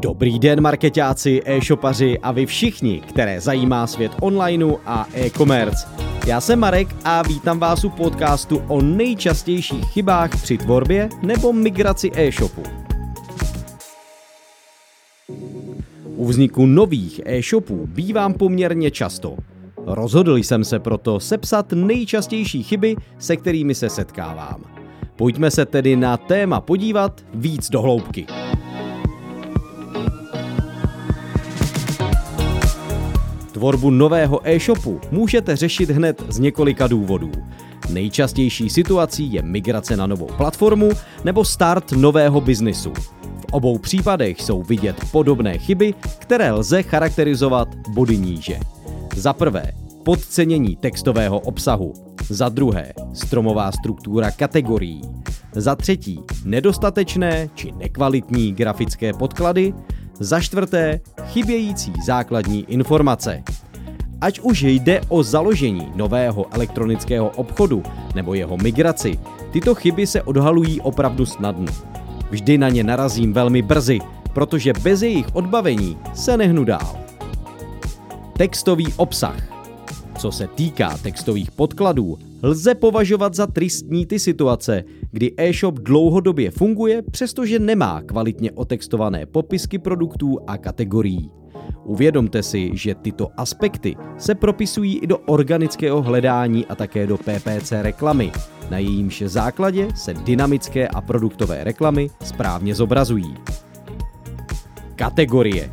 Dobrý den marketáci, e-shopaři a vy všichni, které zajímá svět onlineu a e-commerce. Já jsem Marek a vítám vás u podcastu o nejčastějších chybách při tvorbě nebo migraci e-shopu. U vzniku nových e-shopů bývám poměrně často. Rozhodl jsem se proto sepsat nejčastější chyby, se kterými se setkávám. Pojďme se tedy na téma podívat víc do hloubky. Tvorbu nového e-shopu můžete řešit hned z několika důvodů. Nejčastější situací je migrace na novou platformu nebo start nového biznisu. V obou případech jsou vidět podobné chyby, které lze charakterizovat body níže. Za prvé, podcenění textového obsahu. Za druhé, stromová struktura kategorií. Za třetí, nedostatečné či nekvalitní grafické podklady. Za čtvrté, chybějící základní informace. Ať už jde o založení nového elektronického obchodu nebo jeho migraci, tyto chyby se odhalují opravdu snadno. Vždy na ně narazím velmi brzy, protože bez jejich odbavení se nehnu dál. Textový obsah. Co se týká textových podkladů, lze považovat za tristní ty situace, kdy e-shop dlouhodobě funguje, přestože nemá kvalitně otextované popisky produktů a kategorií. Uvědomte si, že tyto aspekty se propisují i do organického hledání a také do PPC reklamy, na jejímž základě se dynamické a produktové reklamy správně zobrazují. Kategorie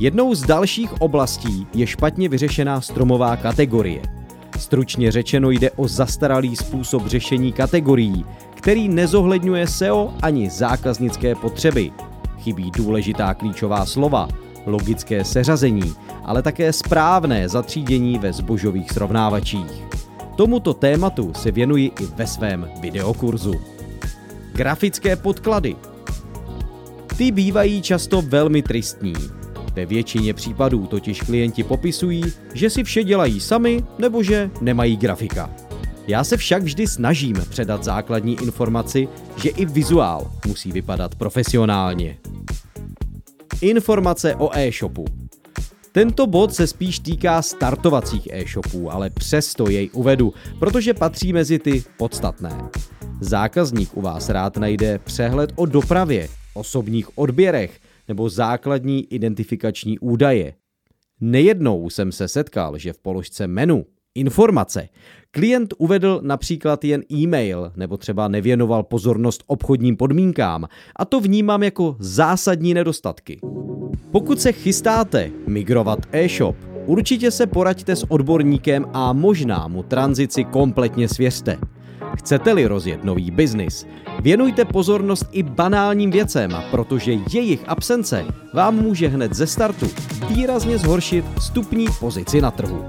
Jednou z dalších oblastí je špatně vyřešená stromová kategorie. Stručně řečeno jde o zastaralý způsob řešení kategorií, který nezohledňuje SEO ani zákaznické potřeby. Chybí důležitá klíčová slova, logické seřazení, ale také správné zatřídění ve zbožových srovnávačích. Tomuto tématu se věnuji i ve svém videokurzu. Grafické podklady. Ty bývají často velmi tristní. Ve většině případů totiž klienti popisují, že si vše dělají sami nebo že nemají grafika. Já se však vždy snažím předat základní informaci, že i vizuál musí vypadat profesionálně. Informace o e-shopu. Tento bod se spíš týká startovacích e-shopů, ale přesto jej uvedu, protože patří mezi ty podstatné. Zákazník u vás rád najde přehled o dopravě, osobních odběrech nebo základní identifikační údaje. Nejednou jsem se setkal, že v položce menu informace klient uvedl například jen e-mail nebo třeba nevěnoval pozornost obchodním podmínkám a to vnímám jako zásadní nedostatky. Pokud se chystáte migrovat e-shop, určitě se poraďte s odborníkem a možná mu tranzici kompletně svěřte. Chcete-li rozjet nový biznis, věnujte pozornost i banálním věcem, protože jejich absence vám může hned ze startu výrazně zhoršit stupní pozici na trhu.